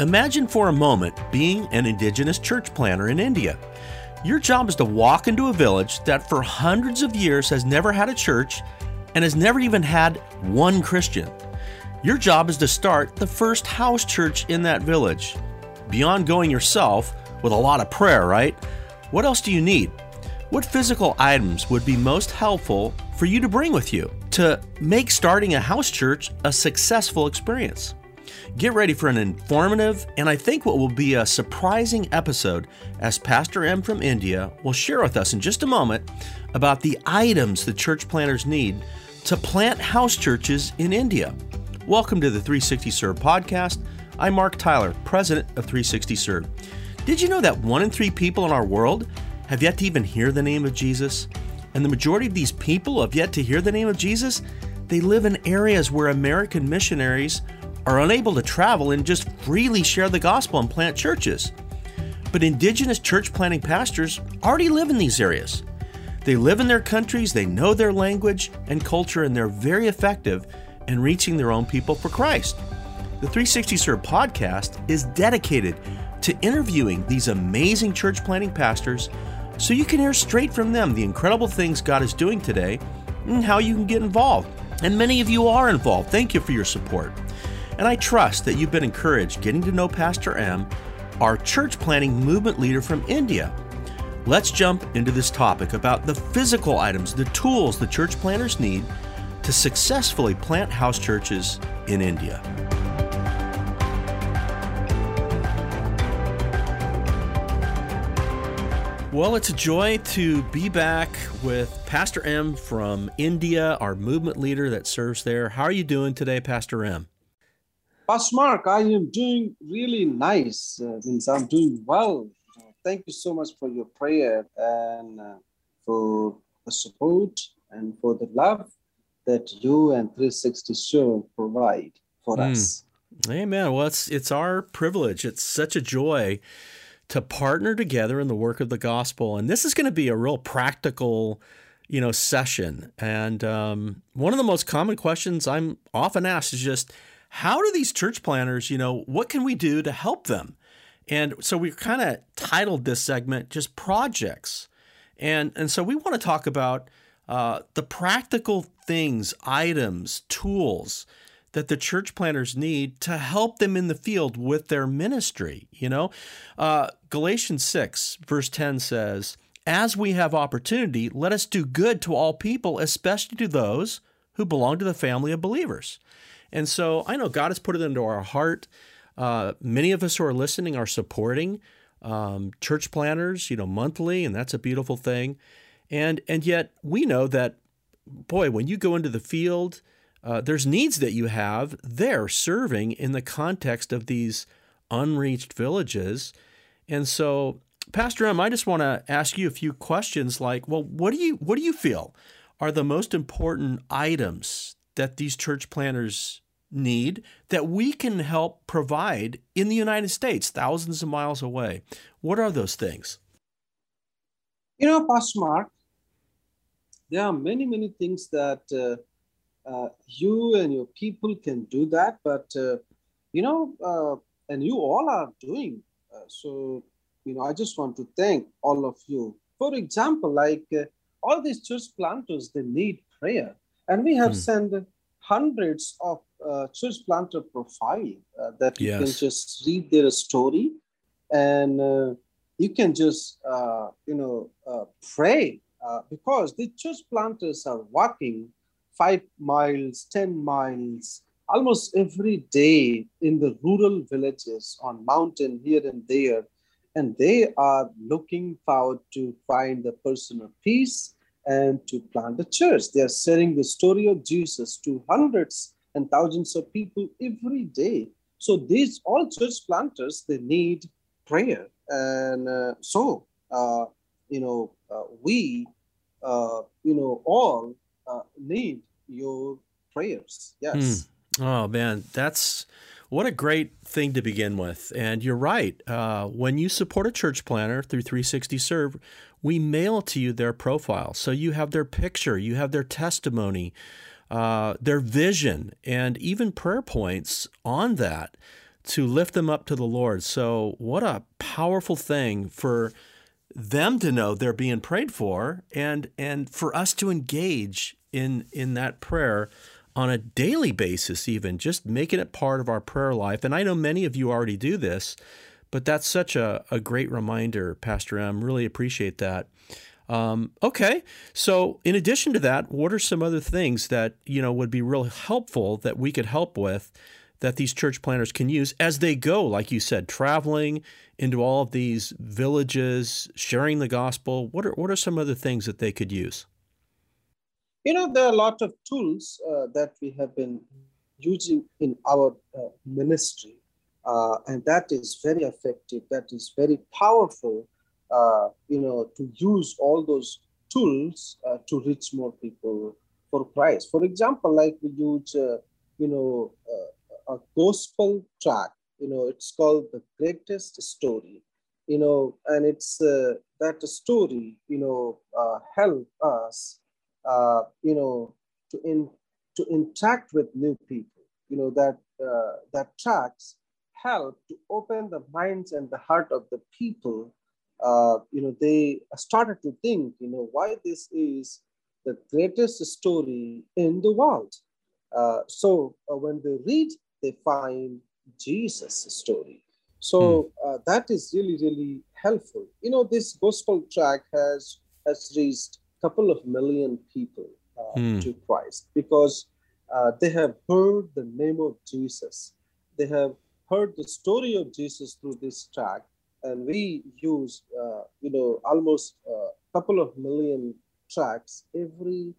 Imagine for a moment being an indigenous church planter in India. Your job is to walk into a village that for hundreds of years has never had a church and has never even had one Christian. Your job is to start the first house church in that village. Beyond going yourself with a lot of prayer, right? What else do you need? What physical items would be most helpful for you to bring with you to make starting a house church a successful experience? Get ready for an informative and I think what will be a surprising episode as Pastor M from India will share with us in just a moment about the items the church planters need to plant house churches in India. Welcome to the 360 Serve podcast. I'm Mark Tyler, president of 360 Serve. Did you know that one in three people in our world have yet to even hear the name of Jesus? And the majority of these people have yet to hear the name of Jesus? They live in areas where American missionaries are unable to travel and just freely share the gospel and plant churches. But indigenous church planting pastors already live in these areas. They live in their countries, they know their language and culture, and they're very effective in reaching their own people for Christ. The 360 Serve podcast is dedicated to interviewing these amazing church planting pastors so you can hear straight from them the incredible things God is doing today and how you can get involved. And many of you are involved. Thank you for your support. And I trust that you've been encouraged getting to know Pastor M, our church planting movement leader from India. Let's jump into this topic about the physical items, the tools the church planters need to successfully plant house churches in India. Well, it's a joy to be back with Pastor M from India, our movement leader that serves there. How are you doing today, Pastor M? Pastor Mark, I am doing really nice. Uh, since I'm doing well. Uh, thank you so much for your prayer and uh, for the support and for the love that you and 360 Serve provide for mm. us. Amen. Well, it's it's our privilege. It's such a joy to partner together in the work of the gospel, and this is going to be a real practical, you know, session. And um, one of the most common questions I'm often asked is just how do these church planners, you know, what can we do to help them? And so we kind of titled this segment just projects. And, and so we want to talk about uh, the practical things, items, tools that the church planners need to help them in the field with their ministry. You know, uh, Galatians 6, verse 10 says, As we have opportunity, let us do good to all people, especially to those who belong to the family of believers. And so I know God has put it into our heart. Uh, many of us who are listening are supporting um, church planters, you know, monthly, and that's a beautiful thing. And and yet we know that, boy, when you go into the field, uh, there's needs that you have there serving in the context of these unreached villages. And so, Pastor M, I just want to ask you a few questions like, well, what do you what do you feel are the most important items that these church planters need that we can help provide in the United States, thousands of miles away. What are those things? You know, Pastor Mark, there are many, many things that uh, uh, you and your people can do that, but uh, you know, uh, and you all are doing. Uh, so, you know, I just want to thank all of you. For example, like uh, all these church planters, they need prayer, and we have mm. sent hundreds of uh, church planter profile uh, that you yes. can just read their story and uh, you can just uh, you know uh, pray uh, because the church planters are walking five miles ten miles almost every day in the rural villages on mountain here and there and they are looking forward to find the personal peace and to plant a church. They are sharing the story of Jesus to hundreds and thousands of people every day. So these all church planters they need prayer, and uh, so uh, you know uh, we uh, you know all uh, need your prayers. Yes. Mm. Oh man, that's what a great thing to begin with. And you're right. Uh, when you support a church planner through 360 Serve, we mail to you their profile. So you have their picture, you have their testimony, uh, their vision, and even prayer points on that to lift them up to the Lord. So, what a powerful thing for them to know they're being prayed for and and for us to engage in in that prayer on a daily basis even just making it part of our prayer life and i know many of you already do this but that's such a, a great reminder pastor m really appreciate that um, okay so in addition to that what are some other things that you know would be real helpful that we could help with that these church planners can use as they go, like you said, traveling into all of these villages, sharing the gospel? What are, what are some other things that they could use? You know, there are a lot of tools uh, that we have been using in our uh, ministry, uh, and that is very effective. That is very powerful. Uh, you know, to use all those tools uh, to reach more people for Christ. For example, like we use, uh, you know, a gospel track. You know, it's called the greatest story. You know, and it's uh, that story. You know, uh, help us. Uh, you know, to in to interact with new people. You know that uh, that tracks help to open the minds and the heart of the people. Uh, you know, they started to think. You know, why this is the greatest story in the world. Uh, so uh, when they read they find Jesus' story. So mm. uh, that is really, really helpful. You know, this gospel track has has reached couple of million people uh, mm. to Christ because uh, they have heard the name of Jesus. They have heard the story of Jesus through this track, and we use, uh, you know, almost a couple of million tracks every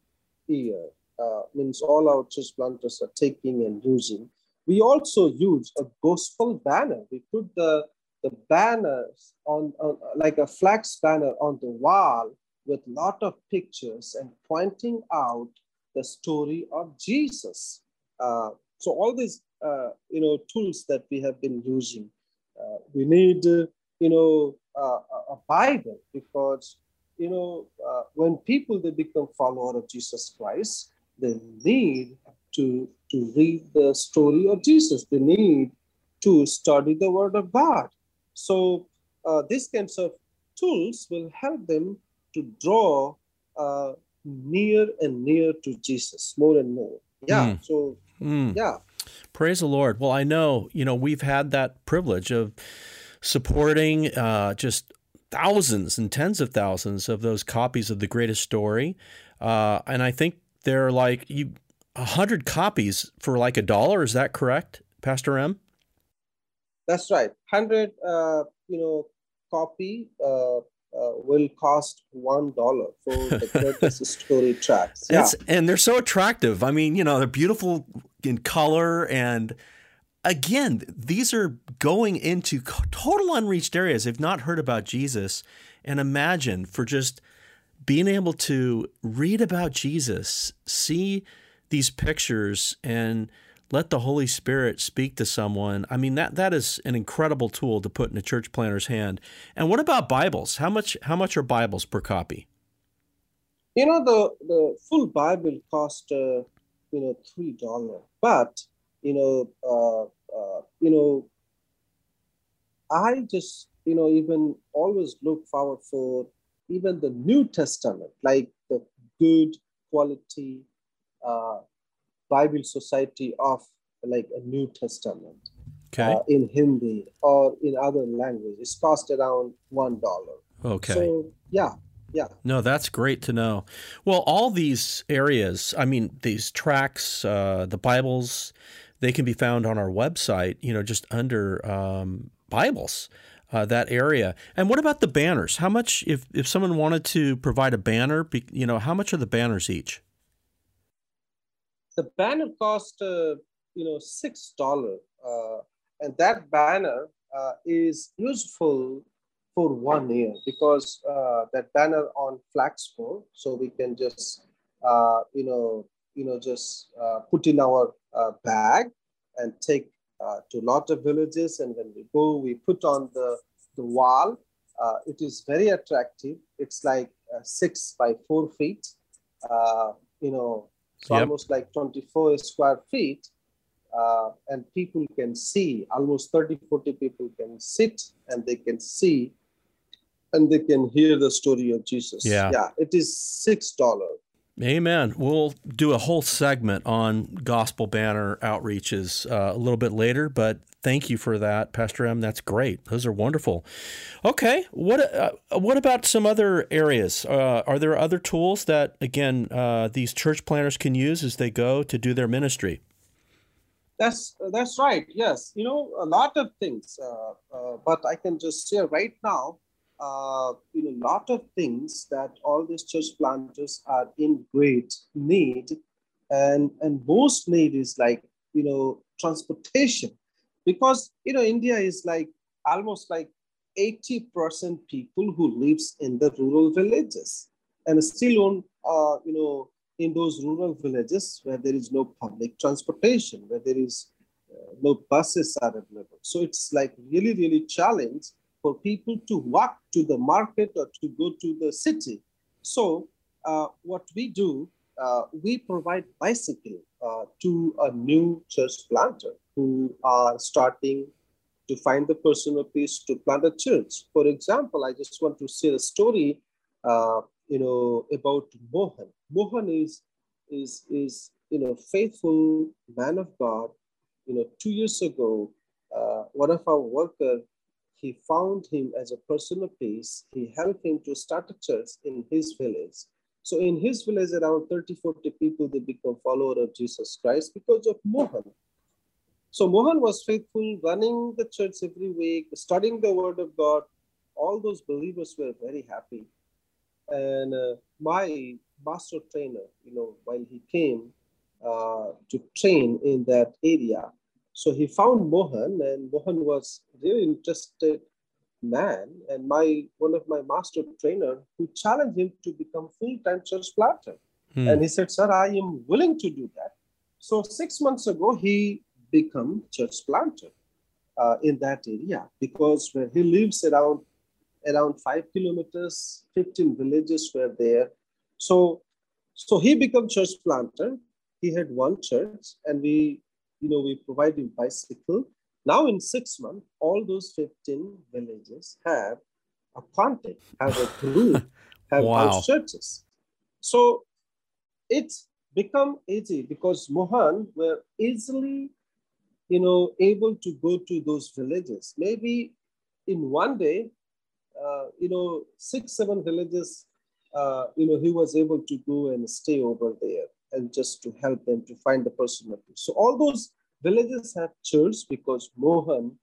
year. Uh, means all our church planters are taking and using we also use a gospel banner. We put the, the banners on, on like a flax banner on the wall with lot of pictures and pointing out the story of Jesus. Uh, so all these uh, you know tools that we have been using, uh, we need you know uh, a Bible because you know uh, when people they become follower of Jesus Christ, they need to, to read the story of Jesus. They need to study the Word of God. So uh, these kinds of tools will help them to draw uh, near and near to Jesus more and more. Yeah. Mm. So mm. yeah. Praise the Lord. Well, I know you know we've had that privilege of supporting uh, just thousands and tens of thousands of those copies of the greatest story, uh, and I think they're like you hundred copies for like a dollar. Is that correct, Pastor M? That's right. Hundred, uh, you know, copy uh, uh, will cost one dollar for the greatest story tracks. Yeah. It's, and they're so attractive. I mean, you know, they're beautiful in color and. Again, these are going into total unreached areas. They've not heard about Jesus. And imagine for just being able to read about Jesus, see these pictures and let the Holy Spirit speak to someone. I mean that that is an incredible tool to put in a church planner's hand. And what about Bibles? How much how much are Bibles per copy? You know the the full Bible cost uh, you know three dollar, but you know uh, uh, you know I just you know even always look forward for even the New Testament, like the good quality uh, Bible Society of like a New Testament okay. uh, in Hindi or in other languages. It's cost around one dollar. Okay. So yeah, yeah. No, that's great to know. Well, all these areas, I mean, these tracks, uh, the Bibles, they can be found on our website. You know, just under um, Bibles. Uh, that area. And what about the banners? How much, if, if someone wanted to provide a banner, you know, how much are the banners each? The banner cost uh, you know six dollar uh, and that banner uh, is useful for one year because uh, that banner on Flexboard, so we can just uh, you know you know just uh, put in our bag and take to a lot of villages and when we go we put on the the wall. It is very attractive. It's like six by four feet. You know it's yep. almost like 24 square feet. uh, and people can see, almost 30, 40 people can sit and they can see and they can hear the story of Jesus. Yeah. Yeah, it is $6. Amen. We'll do a whole segment on gospel banner outreaches uh, a little bit later, but thank you for that, Pastor M. That's great. Those are wonderful. Okay, what uh, what about some other areas? Uh, are there other tools that again uh, these church planners can use as they go to do their ministry? That's that's right. Yes, you know a lot of things, uh, uh, but I can just share right now uh, you know, a lot of things that all these church planters are in great need, and and most need is like you know transportation, because you know India is like almost like 80% people who lives in the rural villages and still on uh, you know in those rural villages where there is no public transportation where there is uh, no buses are available so it's like really really challenge for people to walk to the market or to go to the city. So uh, what we do, uh, we provide bicycle uh, to a new church planter who are starting to find the personal peace to plant a church. For example, I just want to share a story, uh, you know, about Mohan. Mohan is is is you know faithful man of God. You know, two years ago, uh, one of our workers he found him as a person of peace. He helped him to start a church in his village. So in his village, around 30, 40 people, they become follower of Jesus Christ because of Mohan. So Mohan was faithful, running the church every week, studying the word of God. All those believers were very happy. And uh, my master trainer, you know, while he came uh, to train in that area, so he found Mohan, and Mohan was really interested man, and my one of my master trainer who challenged him to become full-time church planter. Hmm. And he said, "Sir, I am willing to do that." So six months ago, he become church planter uh, in that area because where he lives around around five kilometers, 15 villages were there. So so he became church planter. He had one church, and we you know, we provide you bicycle. Now in six months, all those 15 villages have a contact, have a group, have wow. churches. So it's become easy because Mohan were easily, you know, able to go to those villages. Maybe in one day, uh, you know, six, seven villages, uh, you know, he was able to go and stay over there and just to help them to find the person. So all those villages have church because Mohan,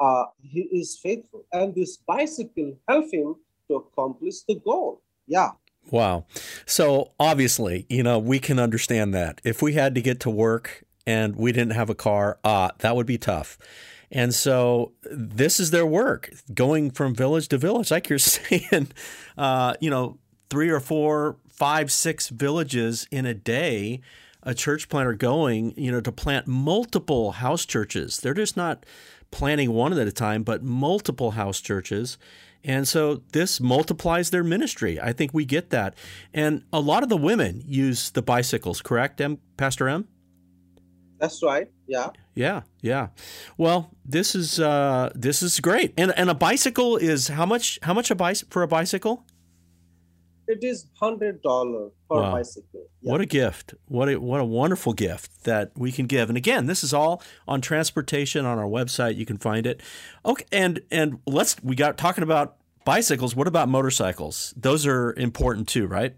uh, he is faithful, and this bicycle help him to accomplish the goal. Yeah. Wow. So obviously, you know, we can understand that. If we had to get to work and we didn't have a car, ah, that would be tough. And so this is their work, going from village to village, like you're saying, uh, you know, three or four, five, six villages in a day a church planter going, you know, to plant multiple house churches. They're just not planting one at a time, but multiple house churches. And so this multiplies their ministry. I think we get that. And a lot of the women use the bicycles, correct, M, Pastor M? That's right. Yeah. Yeah, yeah. Well, this is uh, this is great. And and a bicycle is how much how much a bicycle for a bicycle? It is hundred dollar per wow. bicycle. Yeah. What a gift! What a what a wonderful gift that we can give. And again, this is all on transportation on our website. You can find it. Okay, and and let's we got talking about bicycles. What about motorcycles? Those are important too, right?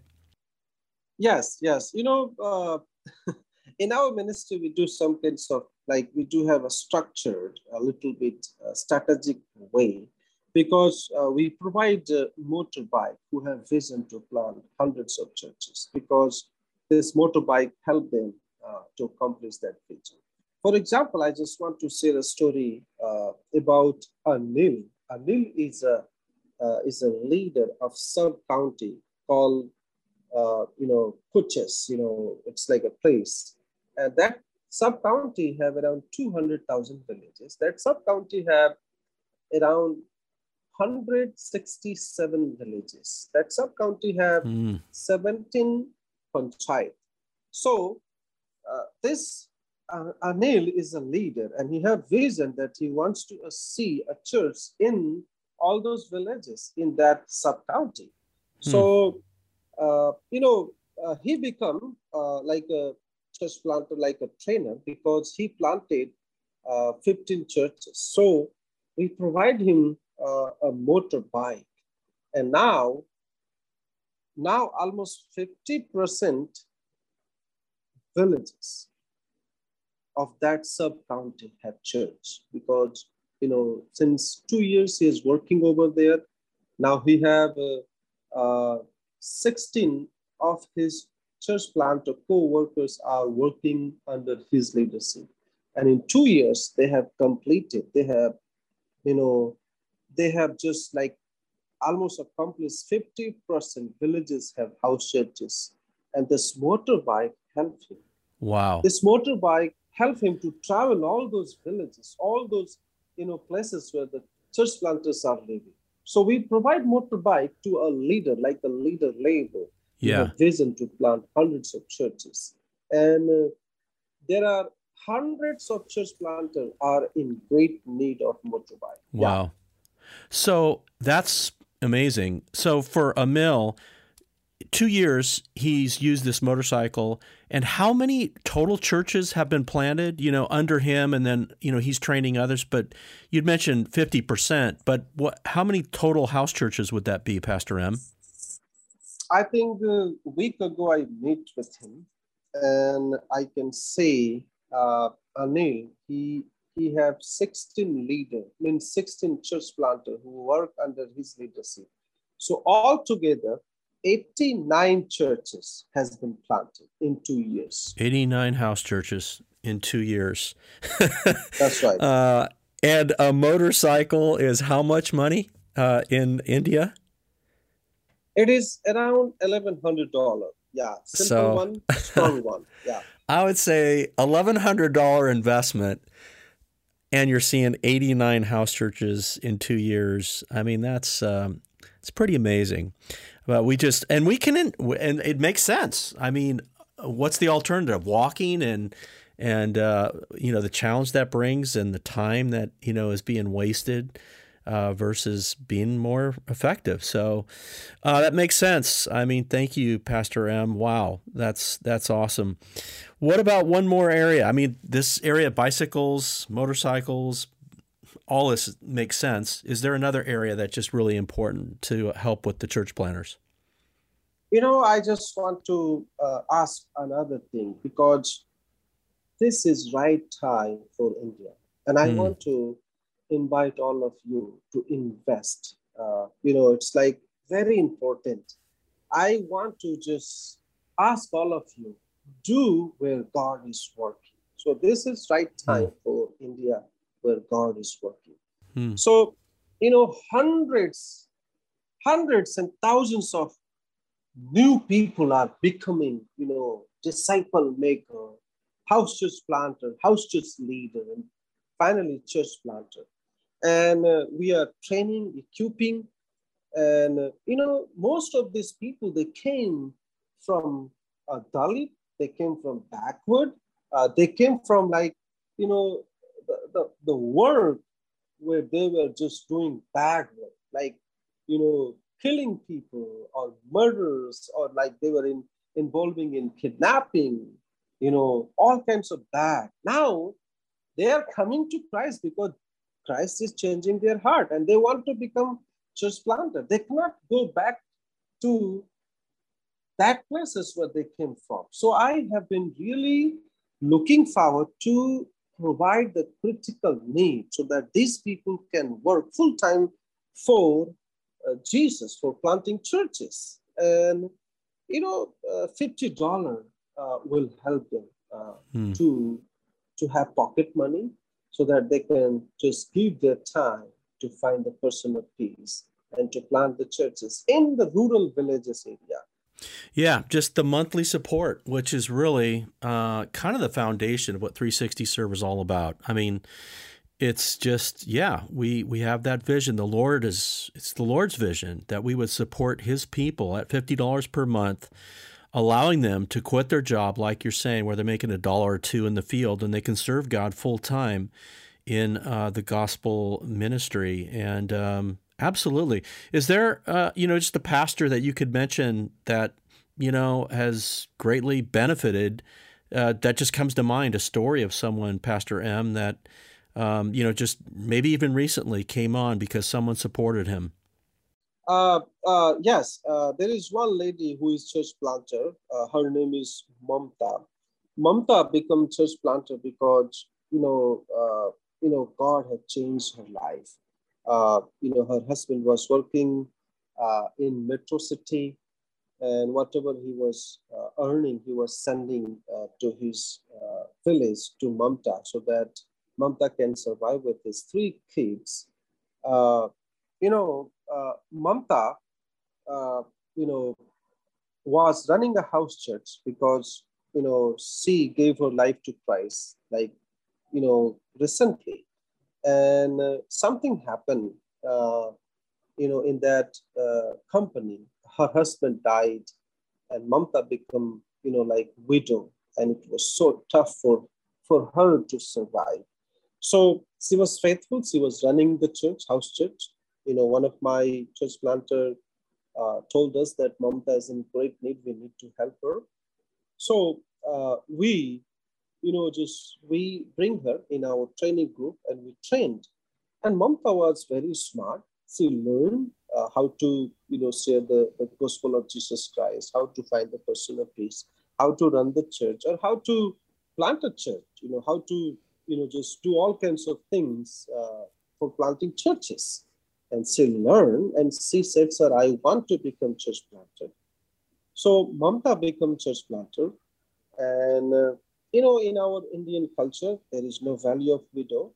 Yes, yes. You know, uh, in our ministry, we do some kinds of like we do have a structured, a little bit uh, strategic way because uh, we provide uh, motorbike who have vision to plant hundreds of churches because this motorbike help them uh, to accomplish that vision. For example, I just want to share a story uh, about Anil. Anil is a uh, is a leader of sub county called uh, you know Kuches. You know, it's like a place, and that sub county have around two hundred thousand villages. That sub county have around 167 villages. That sub-county have mm. 17 panchayat. So uh, this uh, Anil is a leader and he have vision that he wants to uh, see a church in all those villages in that sub county. Hmm. So, uh, you know, uh, he become uh, like a church planter, like a trainer, because he planted uh, 15 churches. So we provide him uh, a motorbike, and now, now almost 50% villages of that sub county have church because you know since two years he is working over there. Now he have uh, uh, 16 of his church planter co-workers are working under his leadership. And in two years, they have completed, they have, you know, they have just like almost accomplished 50% villages have house churches. And this motorbike helped him. Wow. This motorbike helped him to travel all those villages, all those, you know, places where the church planters are living. So we provide motorbike to a leader, like a leader label, yeah. vision to plant hundreds of churches. And uh, there are hundreds of church planters are in great need of motorbike. Wow. Yeah. So that's amazing. So for Anil, two years he's used this motorcycle. And how many total churches have been planted you know under him? And then you know he's training others. But you'd mentioned 50% but what how many total house churches would that be pastor m? I think a week ago I met with him, and I can say uh, Anil, he he have 16 leader, means 16 church planter who work under his leadership. So altogether, 89 churches has been planted in two years. 89 house churches in two years. That's right. Uh, and a motorcycle is how much money uh, in India? It is around eleven hundred dollar. Yeah, simple so, one, strong one. Yeah. I would say eleven hundred dollar investment, and you're seeing eighty nine house churches in two years. I mean, that's um, it's pretty amazing. But we just and we can and it makes sense. I mean, what's the alternative? Walking and and uh, you know the challenge that brings and the time that you know is being wasted uh, versus being more effective. So uh, that makes sense. I mean, thank you, Pastor M. Wow, that's that's awesome. What about one more area? I mean, this area bicycles, motorcycles, all this makes sense. Is there another area that's just really important to help with the church planners? You know, I just want to uh, ask another thing because this is right time for India, and I mm. want to invite all of you to invest. Uh, you know, it's like very important. I want to just ask all of you do where God is working. So this is right hmm. time for India where God is working. Hmm. So, you know, hundreds, hundreds and thousands of new people are becoming, you know, disciple maker, house church planter, house church leader, and finally church planter and uh, we are training, equipping, and uh, you know most of these people they came from uh, Dalit, they came from backward, uh, they came from like you know the, the, the world where they were just doing bad work, like you know killing people or murders or like they were in involving in kidnapping, you know all kinds of bad. Now they are coming to Christ because Christ is changing their heart and they want to become church planter. They cannot go back to that places where they came from. So I have been really looking forward to provide the critical need so that these people can work full time for uh, Jesus, for planting churches. And, you know, uh, $50 uh, will help them hmm. to, to have pocket money so that they can just give their time to find the personal peace and to plant the churches in the rural villages area. Yeah, just the monthly support, which is really uh, kind of the foundation of what 360 Serve is all about. I mean, it's just yeah, we we have that vision. The Lord is it's the Lord's vision that we would support His people at fifty dollars per month allowing them to quit their job, like you're saying, where they're making a dollar or two in the field and they can serve God full time in uh, the gospel ministry. And um, absolutely, is there, uh, you know, just a pastor that you could mention that you know has greatly benefited? Uh, that just comes to mind a story of someone, Pastor M, that um, you know just maybe even recently came on because someone supported him. Uh, uh, yes, uh, there is one lady who is church planter. Uh, her name is Mamta. Mamta became church planter because you know, you know, God had changed her life. You know, her husband was working in Metro City, and whatever he was earning, he was sending to his village to Mamta, so that Mamta can survive with his three kids. you know, Mamta, uh, you know, was running a house church because, you know, she gave her life to Christ, like, you know, recently. And uh, something happened, uh, you know, in that uh, company. Her husband died and Mamta became, you know, like widow. And it was so tough for, for her to survive. So she was faithful. She was running the church, house church you know, one of my church planter uh, told us that Mamta is in great need. We need to help her. So uh, we, you know, just we bring her in our training group and we trained. And Mamta was very smart. She learned uh, how to, you know, share the, the gospel of Jesus Christ, how to find the person of peace, how to run the church, or how to plant a church. You know, how to, you know, just do all kinds of things uh, for planting churches and she learned and she said, Sir, I want to become church planter. So Mamta became church planter. And, uh, you know, in our Indian culture, there is no value of widow.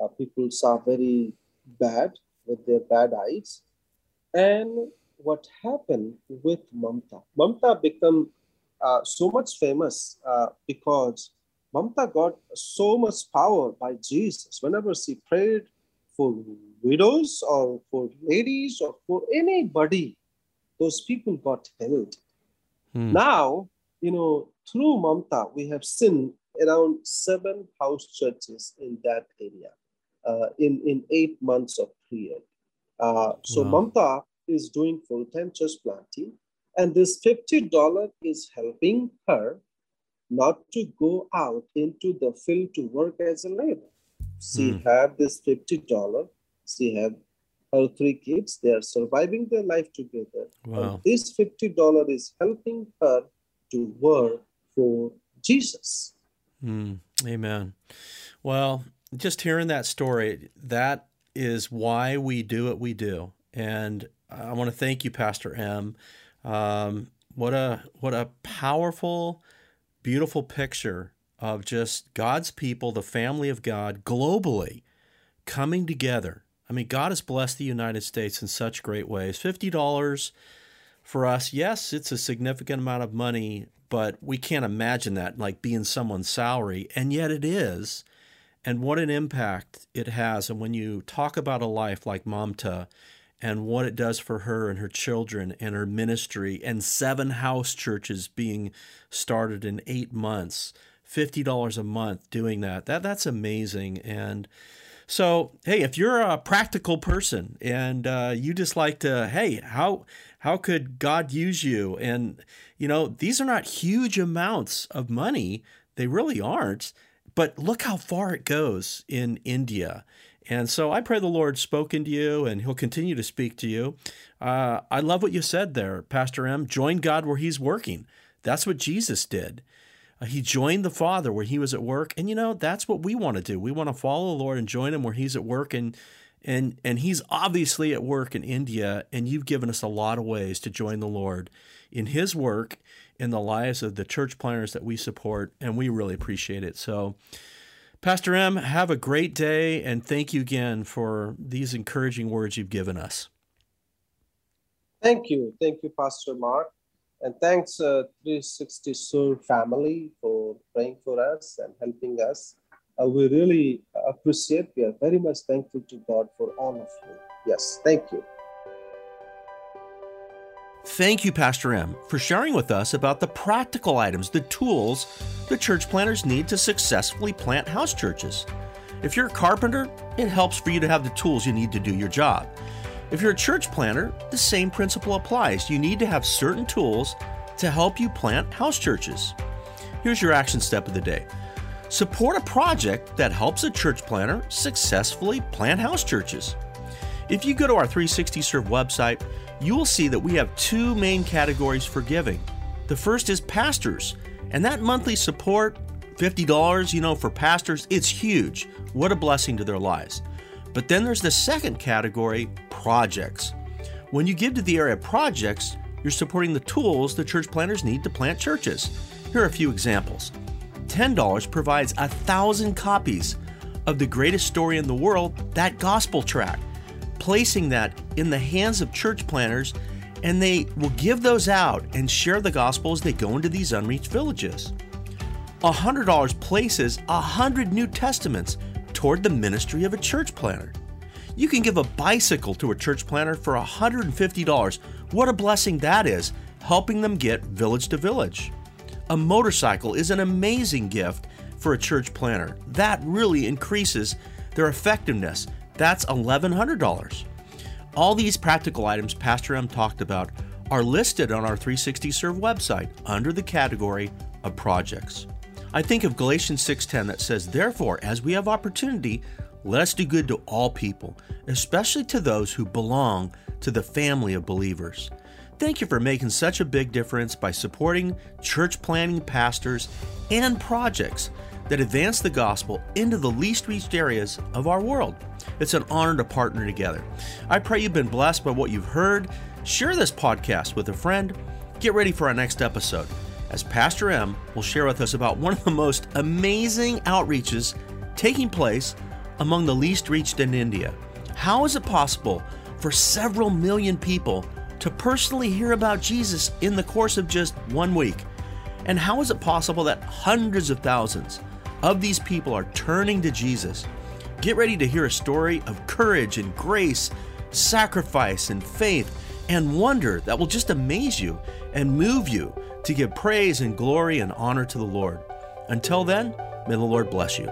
Uh, people are very bad with their bad eyes. And what happened with Mamta? Mamta became uh, so much famous uh, because Mamta got so much power by Jesus. Whenever she prayed for widows or for ladies or for anybody, those people got helped. Hmm. Now, you know, through Mamta, we have seen around seven house churches in that area uh, in, in eight months of period. Uh, so wow. Mamta is doing full-time church planting, and this $50 is helping her not to go out into the field to work as a labor. She hmm. had this $50 she have her three kids. They are surviving their life together. Wow. And this $50 is helping her to work for Jesus. Mm, amen. Well, just hearing that story, that is why we do what we do. And I want to thank you, Pastor M. Um, what a what a powerful, beautiful picture of just God's people, the family of God globally coming together I mean, God has blessed the United States in such great ways. $50 for us, yes, it's a significant amount of money, but we can't imagine that like being someone's salary, and yet it is. And what an impact it has. And when you talk about a life like Mamta and what it does for her and her children and her ministry, and seven house churches being started in eight months, $50 a month doing that, that that's amazing. And so, hey, if you're a practical person and uh, you just like to, hey, how how could God use you? And you know, these are not huge amounts of money; they really aren't. But look how far it goes in India. And so I pray the Lord spoke into you and he'll continue to speak to you. Uh, I love what you said there, Pastor M. Join God where he's working. That's what Jesus did. Uh, he joined the Father where he was at work, and you know that's what we want to do. We want to follow the Lord and join him where he's at work, and and and he's obviously at work in India, and you've given us a lot of ways to join the Lord in His work in the lives of the church planners that we support, and we really appreciate it. So. Pastor M, have a great day and thank you again for these encouraging words you've given us. Thank you. Thank you, Pastor Mark. And thanks, uh, 360 Serve family, for praying for us and helping us. Uh, we really appreciate, we are very much thankful to God for all of you. Yes, thank you. Thank you, Pastor M, for sharing with us about the practical items, the tools the church planters need to successfully plant house churches. If you're a carpenter, it helps for you to have the tools you need to do your job. If you're a church planter, the same principle applies. You need to have certain tools to help you plant house churches. Here's your action step of the day support a project that helps a church planter successfully plant house churches. If you go to our 360 Serve website, you will see that we have two main categories for giving. The first is pastors, and that monthly support, $50, you know, for pastors, it's huge. What a blessing to their lives. But then there's the second category, projects. When you give to the area projects, you're supporting the tools the church planters need to plant churches. Here are a few examples. $10 provides a thousand copies of the greatest story in the world, that gospel tract, placing that in the hands of church planters, and they will give those out and share the gospel as they go into these unreached villages. $100 places 100 New Testaments toward the ministry of a church planner. You can give a bicycle to a church planner for $150. What a blessing that is, helping them get village to village. A motorcycle is an amazing gift for a church planner. That really increases their effectiveness. That's $1,100. All these practical items Pastor M talked about are listed on our 360 Serve website under the category of projects. I think of Galatians 6:10 that says, "Therefore, as we have opportunity, let us do good to all people, especially to those who belong to the family of believers." Thank you for making such a big difference by supporting church planting pastors and projects that advance the gospel into the least reached areas of our world. It's an honor to partner together. I pray you've been blessed by what you've heard. Share this podcast with a friend. Get ready for our next episode as Pastor M will share with us about one of the most amazing outreaches taking place among the least reached in India. How is it possible for several million people to personally hear about Jesus in the course of just one week? And how is it possible that hundreds of thousands of these people are turning to Jesus? Get ready to hear a story of courage and grace, sacrifice and faith, and wonder that will just amaze you and move you to give praise and glory and honor to the Lord. Until then, may the Lord bless you.